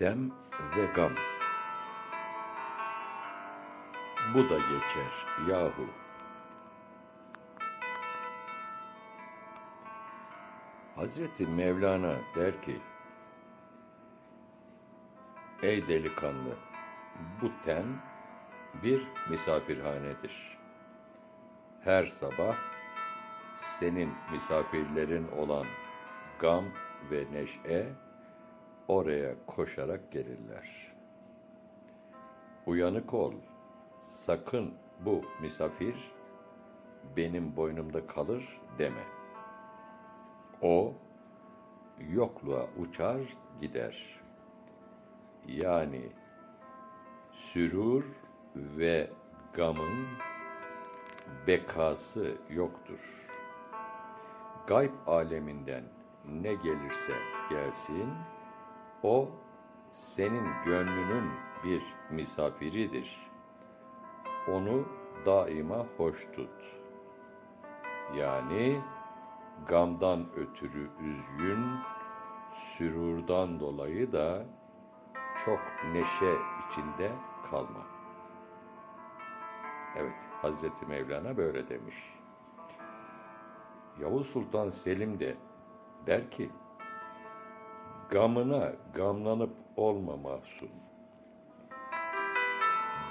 Dem ve gam. Bu da geçer yahu. Hazreti Mevlana der ki, Ey delikanlı, bu ten bir misafirhanedir. Her sabah senin misafirlerin olan gam ve neşe oraya koşarak gelirler. Uyanık ol, sakın bu misafir benim boynumda kalır deme. O yokluğa uçar gider. Yani sürur ve gamın bekası yoktur. Gayb aleminden ne gelirse gelsin, o senin gönlünün bir misafiridir. Onu daima hoş tut. Yani gamdan ötürü üzgün, sürurdan dolayı da çok neşe içinde kalma. Evet, Hazreti Mevlana böyle demiş. Yavuz Sultan Selim de der ki, gamına gamlanıp olma mahzun.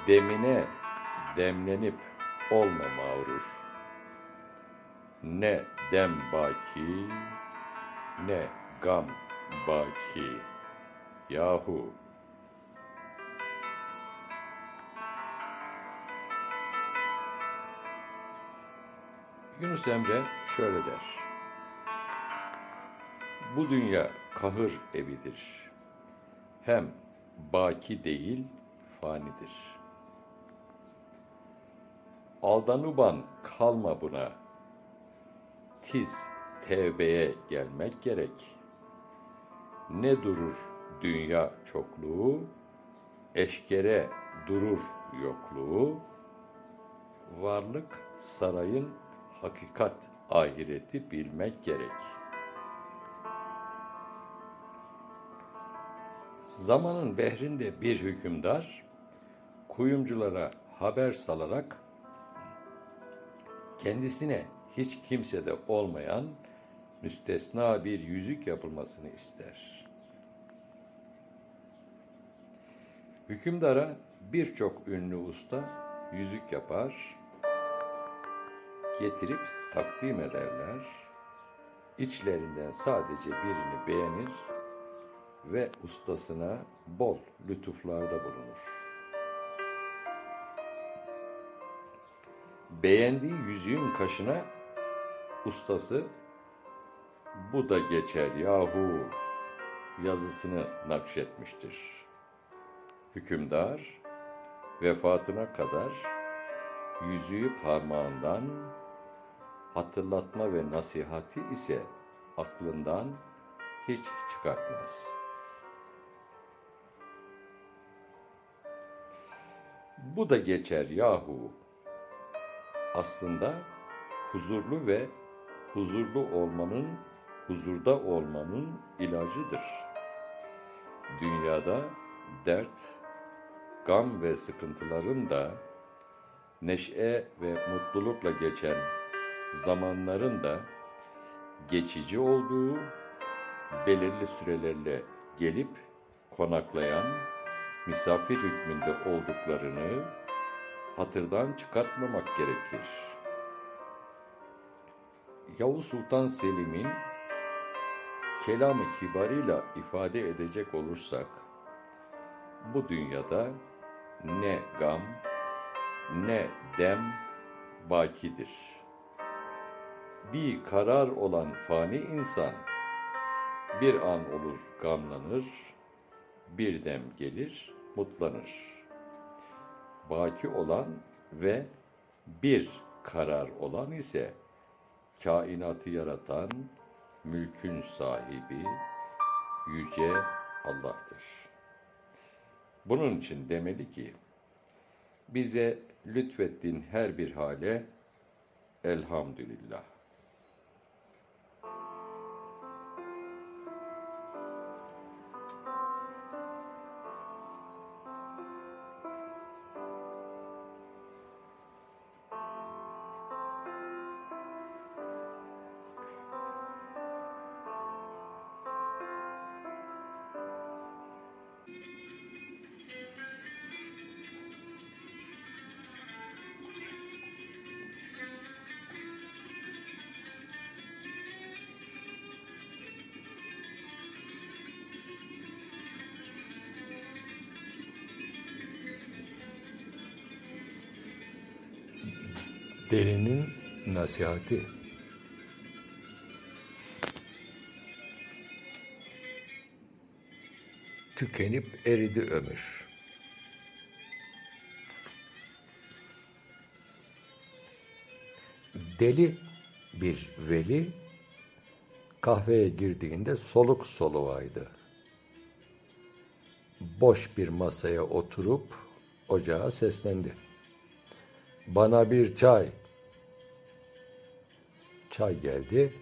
Demine demlenip olma mağrur. Ne dem baki, ne gam baki. Yahu Yunus Emre şöyle der. Bu dünya kahır evidir. Hem baki değil fanidir. Aldanıban kalma buna. Tiz tevbeye gelmek gerek. Ne durur dünya çokluğu, eşkere durur yokluğu, varlık sarayın hakikat ahireti bilmek gerek. Zamanın behrinde bir hükümdar, kuyumculara haber salarak kendisine hiç kimsede olmayan müstesna bir yüzük yapılmasını ister. Hükümdara birçok ünlü usta yüzük yapar, getirip takdim ederler. İçlerinden sadece birini beğenir ve ustasına bol lütuflarda bulunur. Beğendiği yüzüğün kaşına ustası bu da geçer yahu yazısını nakşetmiştir. Hükümdar vefatına kadar yüzüğü parmağından hatırlatma ve nasihati ise aklından hiç çıkartmaz. Bu da geçer yahu. Aslında huzurlu ve huzurlu olmanın, huzurda olmanın ilacıdır. Dünyada dert, gam ve sıkıntıların da neşe ve mutlulukla geçen zamanların da geçici olduğu, belirli sürelerle gelip konaklayan misafir hükmünde olduklarını hatırdan çıkartmamak gerekir. Yavuz Sultan Selim'in kelamı kibarıyla ifade edecek olursak, bu dünyada ne gam, ne dem bakidir.'' bir karar olan fani insan bir an olur gamlanır, bir dem gelir mutlanır. Baki olan ve bir karar olan ise kainatı yaratan mülkün sahibi yüce Allah'tır. Bunun için demeli ki bize lütfettiğin her bir hale elhamdülillah. Delinin nasihati. Tükenip eridi ömür. Deli bir veli kahveye girdiğinde soluk soluğaydı. Boş bir masaya oturup ocağa seslendi. Bana bir çay. Çay geldi.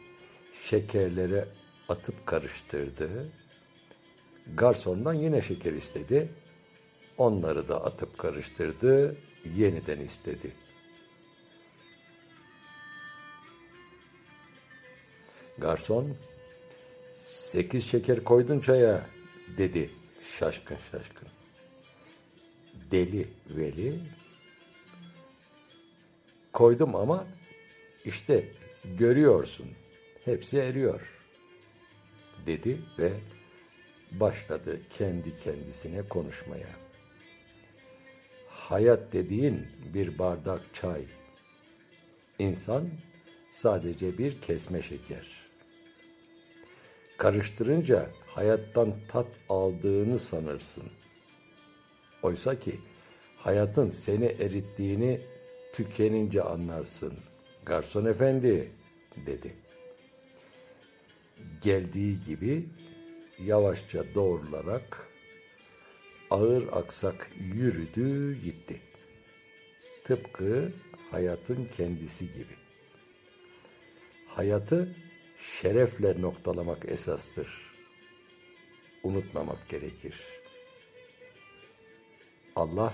Şekerleri atıp karıştırdı. Garsondan yine şeker istedi. Onları da atıp karıştırdı. Yeniden istedi. Garson, sekiz şeker koydun çaya dedi şaşkın şaşkın. Deli veli koydum ama işte görüyorsun hepsi eriyor dedi ve başladı kendi kendisine konuşmaya. Hayat dediğin bir bardak çay. İnsan sadece bir kesme şeker. Karıştırınca hayattan tat aldığını sanırsın. Oysa ki hayatın seni erittiğini tükenince anlarsın. Garson efendi dedi. Geldiği gibi yavaşça doğrularak ağır aksak yürüdü gitti. Tıpkı hayatın kendisi gibi. Hayatı şerefle noktalamak esastır. Unutmamak gerekir. Allah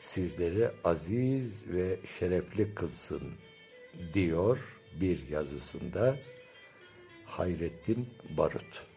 sizleri aziz ve şerefli kılsın diyor bir yazısında Hayrettin Barut.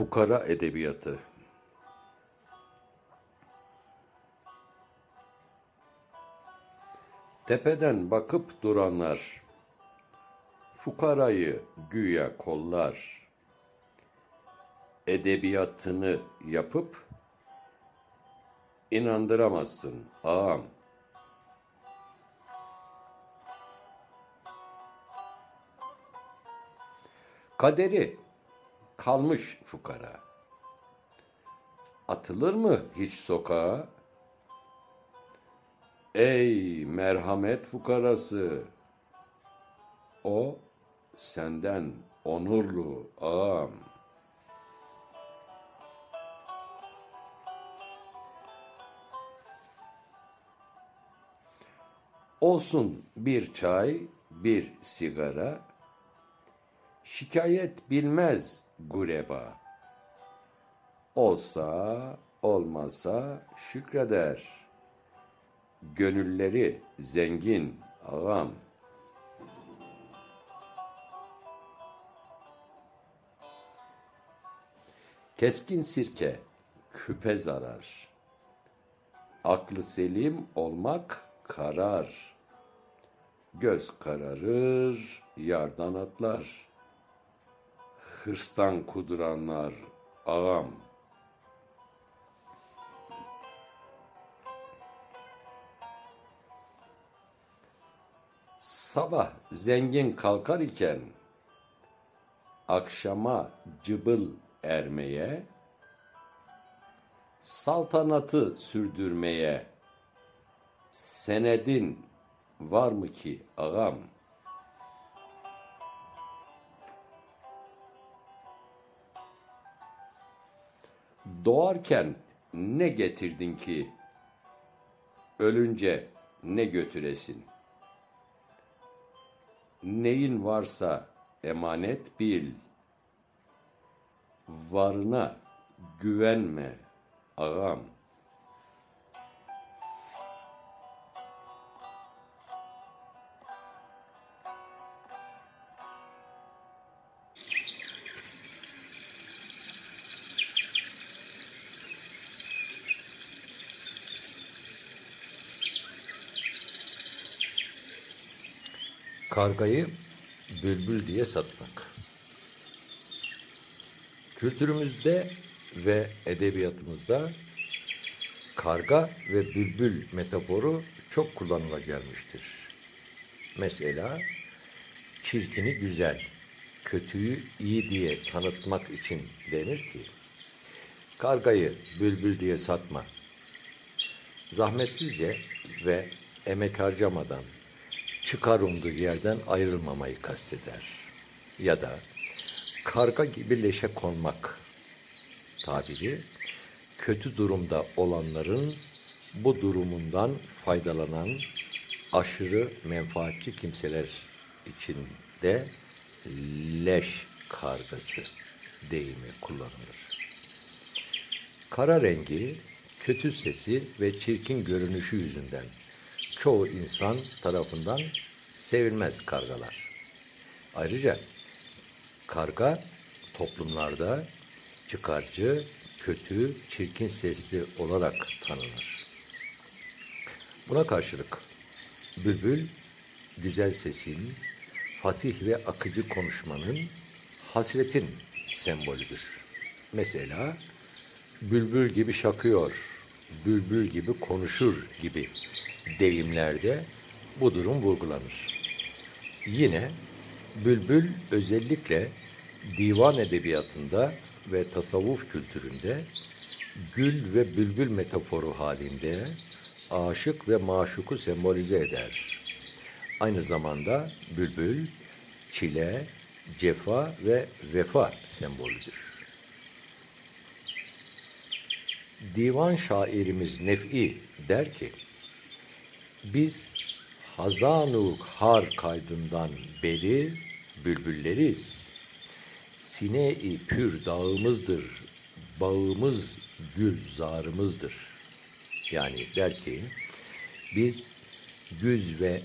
Fukara Edebiyatı Tepeden bakıp duranlar, fukarayı güya kollar, edebiyatını yapıp inandıramazsın ağam. Kaderi kalmış fukara. Atılır mı hiç sokağa? Ey merhamet fukarası! O senden onurlu ağam. Olsun bir çay, bir sigara, şikayet bilmez gureba. Olsa, olmasa şükreder. Gönülleri zengin ağam. Keskin sirke küpe zarar. Aklı selim olmak karar. Göz kararır, yardan atlar. Hırstan kuduranlar ağam. Sabah zengin kalkar iken akşama cıbıl ermeye, saltanatı sürdürmeye senedin var mı ki ağam? Doğarken ne getirdin ki ölünce ne götüresin? Neyin varsa emanet bil. Varına güvenme ağam. Kargayı bülbül diye satmak. Kültürümüzde ve edebiyatımızda karga ve bülbül metaforu çok kullanıla gelmiştir. Mesela çirkini güzel, kötüyü iyi diye tanıtmak için denir ki, kargayı bülbül diye satma. Zahmetsizce ve emek harcamadan çıkar umduğu yerden ayrılmamayı kasteder. Ya da karga gibi leşe konmak tabiri kötü durumda olanların bu durumundan faydalanan aşırı menfaatçi kimseler için de leş kargası deyimi kullanılır. Kara rengi, kötü sesi ve çirkin görünüşü yüzünden çoğu insan tarafından sevilmez kargalar. Ayrıca karga toplumlarda çıkarcı, kötü, çirkin sesli olarak tanınır. Buna karşılık bülbül güzel sesin, fasih ve akıcı konuşmanın, hasretin sembolüdür. Mesela bülbül gibi şakıyor, bülbül gibi konuşur gibi deyimlerde bu durum vurgulanır. Yine bülbül özellikle divan edebiyatında ve tasavvuf kültüründe gül ve bülbül metaforu halinde aşık ve maşuku sembolize eder. Aynı zamanda bülbül çile, cefa ve vefa sembolüdür. Divan şairimiz Nef'i der ki, biz Hazanu har kaydından beri bülbülleriz. Sine-i pür dağımızdır, bağımız gül zarımızdır. Yani der ki, biz güz ve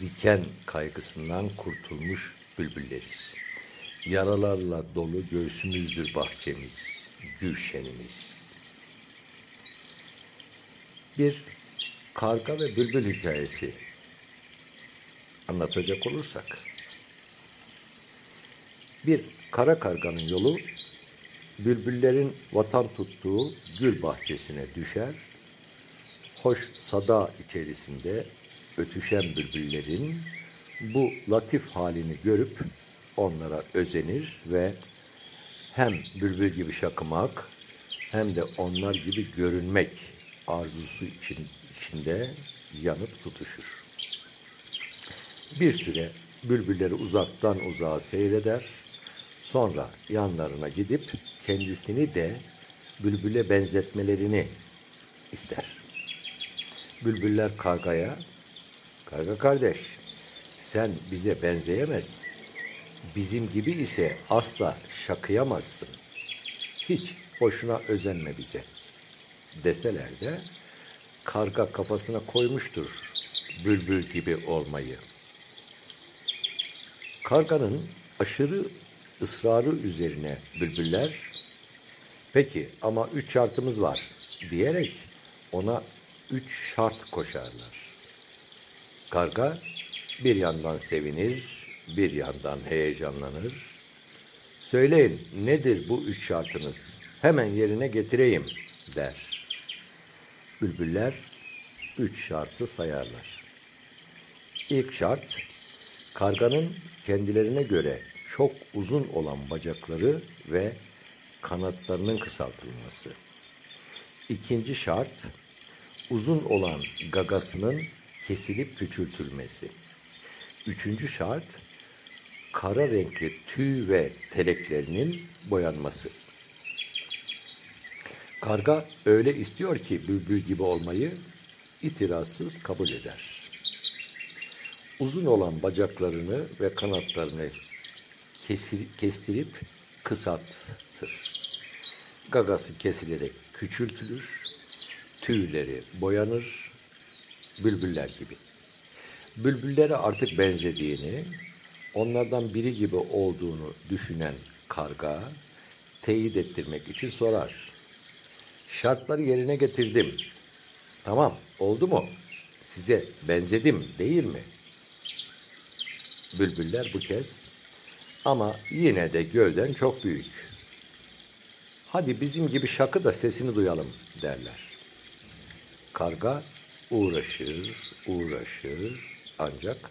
diken kaygısından kurtulmuş bülbülleriz. Yaralarla dolu göğsümüzdür bahçemiz, gülşenimiz. Bir karga ve bülbül hikayesi anlatacak olursak. Bir kara karganın yolu bülbüllerin vatan tuttuğu gül bahçesine düşer. Hoş sada içerisinde ötüşen bülbüllerin bu latif halini görüp onlara özenir ve hem bülbül gibi şakımak hem de onlar gibi görünmek arzusu için içinde yanıp tutuşur. Bir süre bülbülleri uzaktan uzağa seyreder, sonra yanlarına gidip kendisini de bülbüle benzetmelerini ister. Bülbüller kargaya, karga kardeş sen bize benzeyemez, bizim gibi ise asla şakıyamazsın. Hiç boşuna özenme bize deseler de karga kafasına koymuştur bülbül gibi olmayı. Karganın aşırı ısrarı üzerine bülbüller, peki ama üç şartımız var diyerek ona üç şart koşarlar. Karga bir yandan sevinir, bir yandan heyecanlanır. Söyleyin nedir bu üç şartınız? Hemen yerine getireyim der. Bülbüller üç şartı sayarlar. İlk şart, karganın kendilerine göre çok uzun olan bacakları ve kanatlarının kısaltılması. İkinci şart, uzun olan gagasının kesilip küçültülmesi. Üçüncü şart, kara renkli tüy ve teleklerinin boyanması. Karga öyle istiyor ki bülbül gibi olmayı itirazsız kabul eder. Uzun olan bacaklarını ve kanatlarını kesir, kestirip kısaltır. Gagası kesilerek küçültülür, tüyleri boyanır, bülbüller gibi. Bülbüllere artık benzediğini, onlardan biri gibi olduğunu düşünen karga teyit ettirmek için sorar. Şartları yerine getirdim. Tamam, oldu mu? Size benzedim değil mi? Bülbüller bu kez ama yine de gövden çok büyük. Hadi bizim gibi şakı da sesini duyalım derler. Karga uğraşır, uğraşır ancak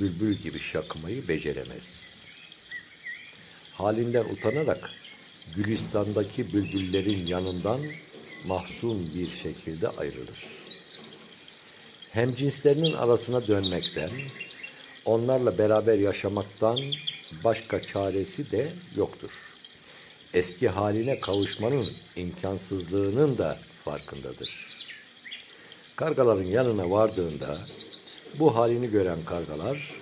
bülbül gibi şakmayı beceremez. Halinden utanarak Gülistan'daki bülbüllerin yanından mahzun bir şekilde ayrılır. Hem cinslerinin arasına dönmekten, onlarla beraber yaşamaktan başka çaresi de yoktur. Eski haline kavuşmanın imkansızlığının da farkındadır. Kargaların yanına vardığında bu halini gören kargalar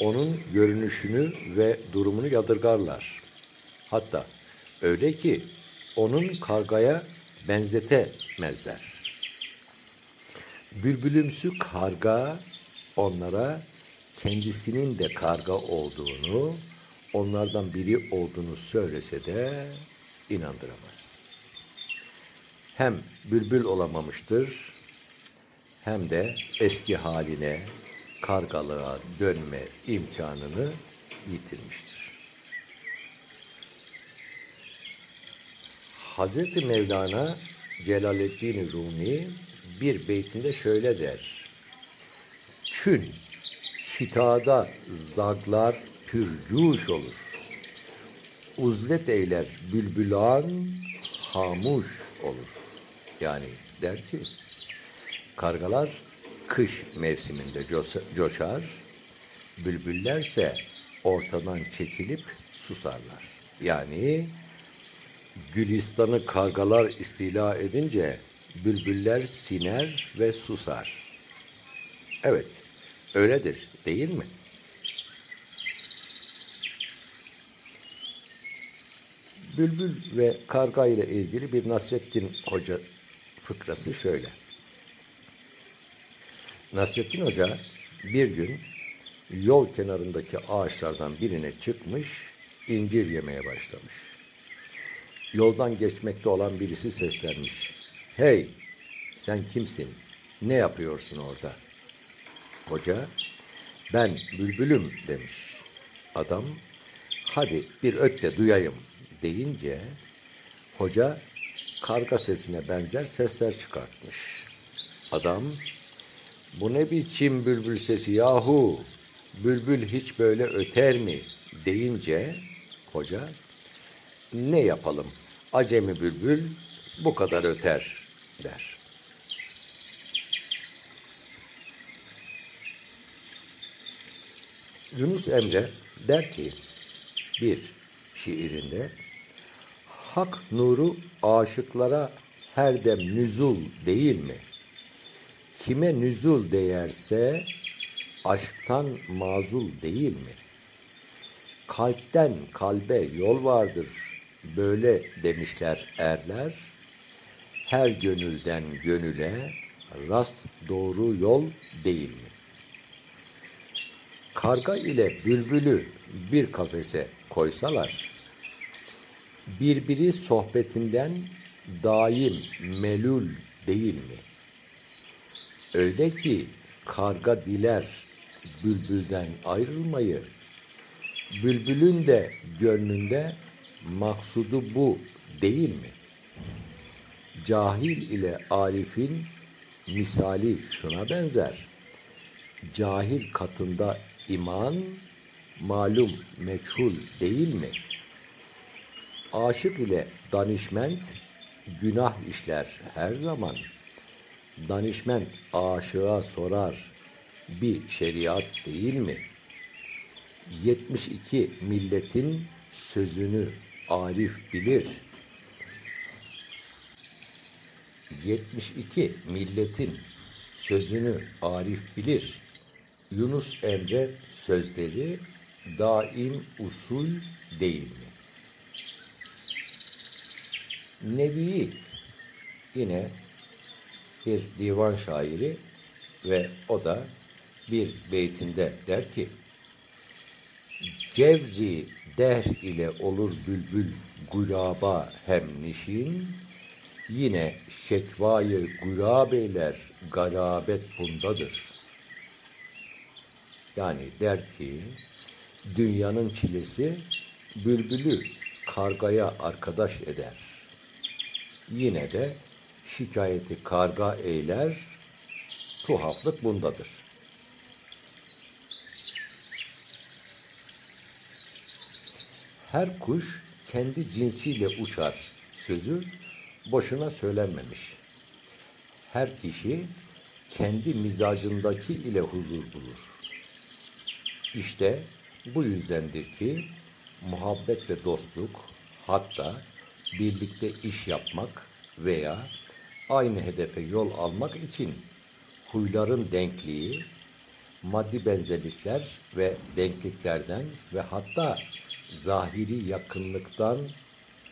onun görünüşünü ve durumunu yadırgarlar. Hatta öyle ki onun kargaya benzetemezler. Bülbülümsü karga onlara kendisinin de karga olduğunu, onlardan biri olduğunu söylese de inandıramaz. Hem bülbül olamamıştır, hem de eski haline, kargalığa dönme imkanını yitirmiştir. Hazreti Mevlana Celaleddin Rumi bir beytinde şöyle der. Çün şitada zaglar pürcuş olur. Uzlet eyler bülbülan hamuş olur. Yani der ki kargalar kış mevsiminde coşar, bülbüllerse ortadan çekilip susarlar. Yani Gülistan'ı kargalar istila edince bülbüller siner ve susar. Evet, öyledir değil mi? Bülbül ve karga ile ilgili bir Nasrettin Hoca fıkrası şöyle. Nasrettin Hoca bir gün yol kenarındaki ağaçlardan birine çıkmış, incir yemeye başlamış. Yoldan geçmekte olan birisi seslenmiş. Hey, sen kimsin? Ne yapıyorsun orada? Hoca, ben bülbülüm demiş. Adam, hadi bir öt de duyayım deyince, hoca karga sesine benzer sesler çıkartmış. Adam, bu ne biçim bülbül sesi yahu, bülbül hiç böyle öter mi deyince, hoca, ne yapalım, acemi bülbül bu kadar öter der. Yunus Emre der ki bir şiirinde Hak nuru aşıklara her dem nüzul değil mi? Kime nüzul değerse aşktan mazul değil mi? Kalpten kalbe yol vardır böyle demişler erler. Her gönülden gönüle rast doğru yol değil mi? Karga ile bülbülü bir kafese koysalar, birbiri sohbetinden daim melul değil mi? Öyle ki karga diler bülbülden ayrılmayı, bülbülün de gönlünde maksudu bu değil mi? Cahil ile arifin misali şuna benzer. Cahil katında iman, malum meçhul değil mi? Aşık ile danişment günah işler her zaman. Danişment aşığa sorar, bir şeriat değil mi? 72 milletin sözünü Arif bilir. 72 milletin sözünü Arif bilir. Yunus Emre sözleri daim usul değil mi? Nebi yine bir divan şairi ve o da bir beytinde der ki Cevzi der ile olur bülbül gulaba hem nişin yine şekvayı gulab eyler garabet bundadır. Yani der ki dünyanın çilesi bülbülü kargaya arkadaş eder. Yine de şikayeti karga eyler, tuhaflık bundadır. Her kuş kendi cinsiyle uçar sözü boşuna söylenmemiş. Her kişi kendi mizacındaki ile huzur bulur. İşte bu yüzdendir ki muhabbet ve dostluk hatta birlikte iş yapmak veya aynı hedefe yol almak için huyların denkliği, maddi benzerlikler ve denkliklerden ve hatta zahiri yakınlıktan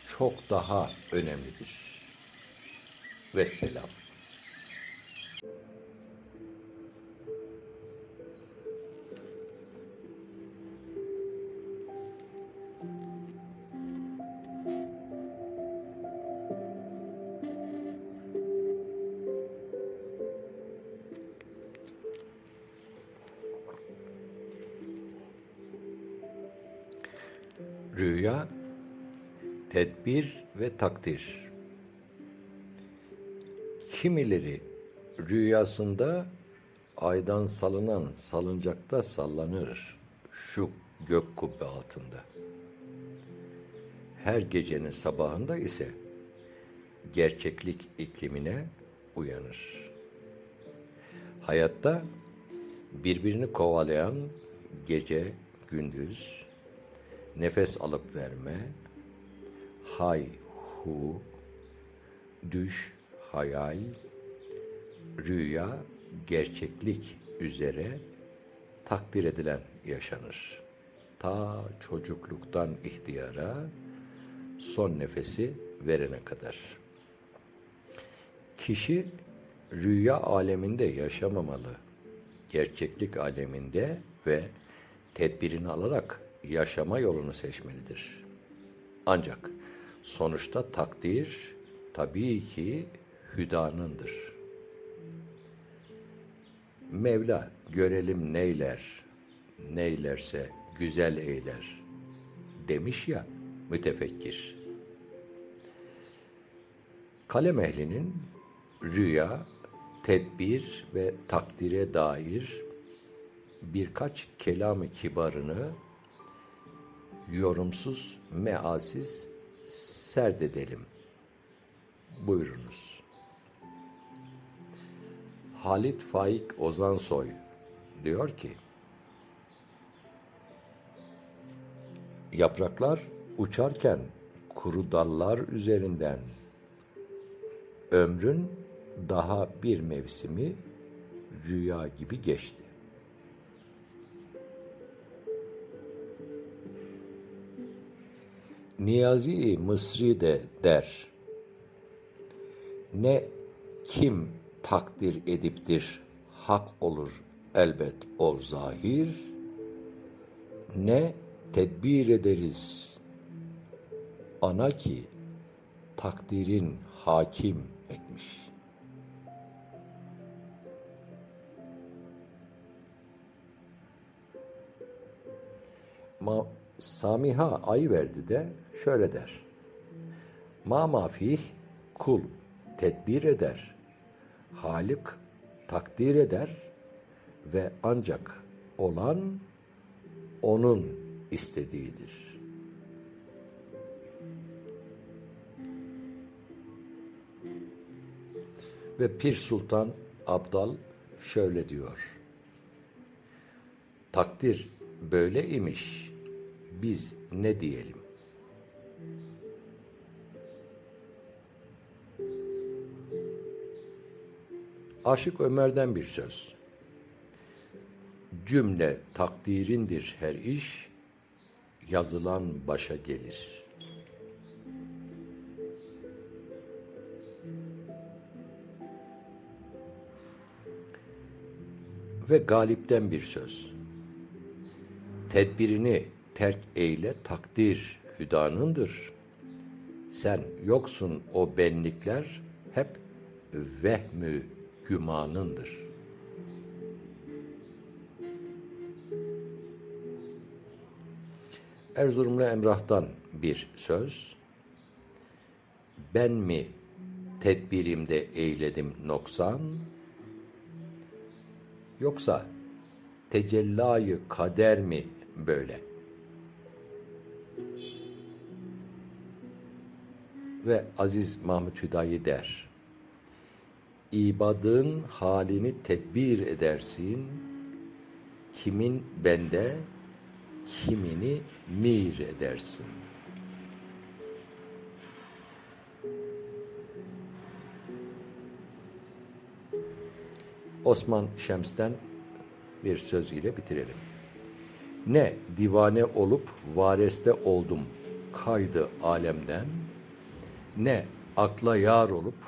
çok daha önemlidir. Vesselam. Rüya, tedbir ve takdir. Kimileri rüyasında aydan salınan salıncakta sallanır şu gök kubbe altında. Her gecenin sabahında ise gerçeklik iklimine uyanır. Hayatta birbirini kovalayan gece, gündüz, nefes alıp verme, hay, hu, düş, hayal, rüya, gerçeklik üzere takdir edilen yaşanır. Ta çocukluktan ihtiyara, son nefesi verene kadar. Kişi rüya aleminde yaşamamalı. Gerçeklik aleminde ve tedbirini alarak yaşama yolunu seçmelidir. Ancak sonuçta takdir tabii ki hüdanındır. Mevla görelim neyler, neylerse güzel eyler demiş ya mütefekkir. Kalem ehlinin rüya, tedbir ve takdire dair birkaç kelam-ı kibarını yorumsuz, mealsiz serdedelim. Buyurunuz. Halit Faik Ozansoy diyor ki, Yapraklar uçarken kuru dallar üzerinden ömrün daha bir mevsimi rüya gibi geçti. Niyazi Mısri de der, ne kim takdir ediptir hak olur elbet ol zahir, ne tedbir ederiz ana ki takdirin hakim etmiş. Ma Samiha ay verdi de şöyle der. Ma mafih kul tedbir eder. Halik takdir eder ve ancak olan onun istediğidir. Ve Pir Sultan Abdal şöyle diyor. Takdir böyle imiş. Biz ne diyelim? Aşık Ömer'den bir söz. Cümle takdirindir her iş, yazılan başa gelir. Ve galipten bir söz. Tedbirini terk eyle takdir hüdanındır. Sen yoksun o benlikler hep vehmü gümanındır. Erzurumlu Emrah'tan bir söz. Ben mi tedbirimde eyledim noksan, yoksa tecellayı kader mi böyle? Ve Aziz Mahmut Hüdayi der, ibadın halini tedbir edersin, kimin bende, kimini mir edersin. Osman Şems'ten bir söz ile bitirelim. Ne divane olup vareste oldum kaydı alemden, ne akla yar olup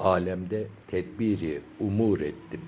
alemde tedbiri umur ettim.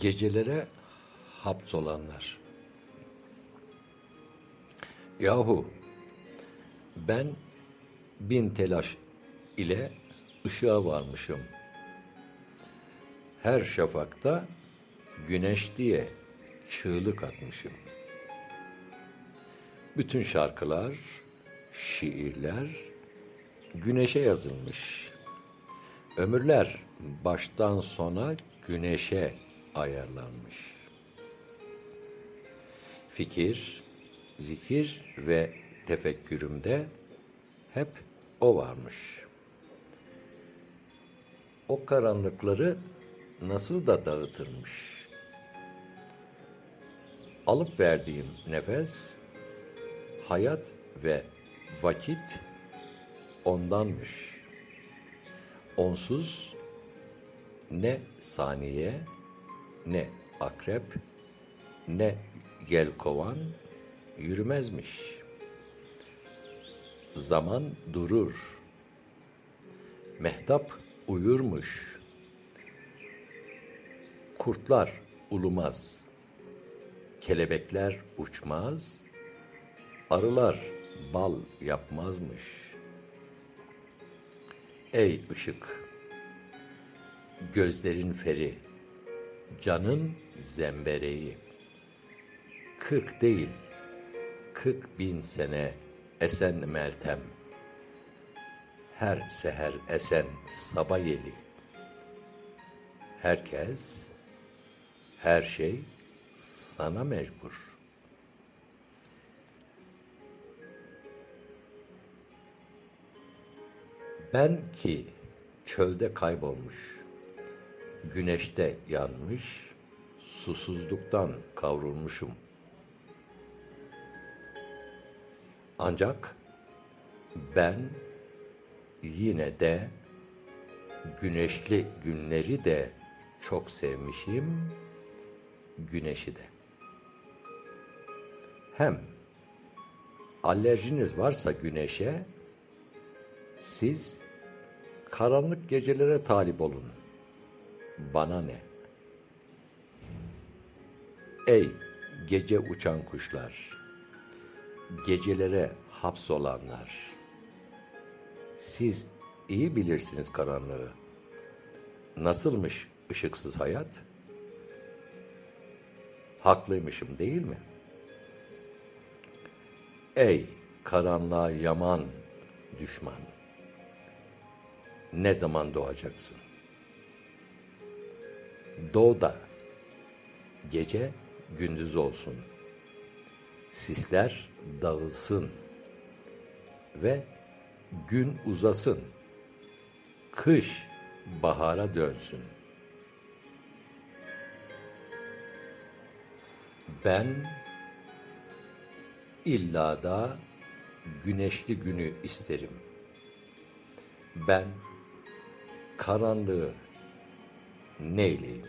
Gecelere hapsolanlar. Yahu ben bin telaş ile ışığa varmışım. Her şafakta güneş diye çığlık atmışım. Bütün şarkılar, şiirler güneşe yazılmış. Ömürler baştan sona güneşe ayarlanmış. Fikir, zikir ve tefekkürümde hep o varmış. O karanlıkları nasıl da dağıtırmış. Alıp verdiğim nefes, hayat ve vakit ondanmış. Onsuz ne saniye, ne akrep, ne yelkovan yürümezmiş. Zaman durur. Mehtap uyurmuş. Kurtlar ulumaz. Kelebekler uçmaz. Arılar bal yapmazmış. Ey ışık! Gözlerin feri, canın zembereği. Kırk değil, kırk bin sene esen meltem. Her seher esen sabah. Herkes, her şey sana mecbur. Ben ki çölde kaybolmuş, güneşte yanmış, susuzluktan kavrulmuşum. Ancak ben yine de güneşli günleri de çok sevmişim, güneşi de. Hem alerjiniz varsa güneşe, siz Karanlık gecelere talip olun. Bana ne? Ey gece uçan kuşlar, gecelere hapsolanlar. Siz iyi bilirsiniz karanlığı. Nasılmış ışıksız hayat? Haklıymışım değil mi? Ey karanlığa yaman düşman. Ne zaman doğacaksın? Doğu da. Gece gündüz olsun. Sisler dağılsın. Ve gün uzasın. Kış bahara dönsün. Ben illa da güneşli günü isterim. Ben karanlığı Neyle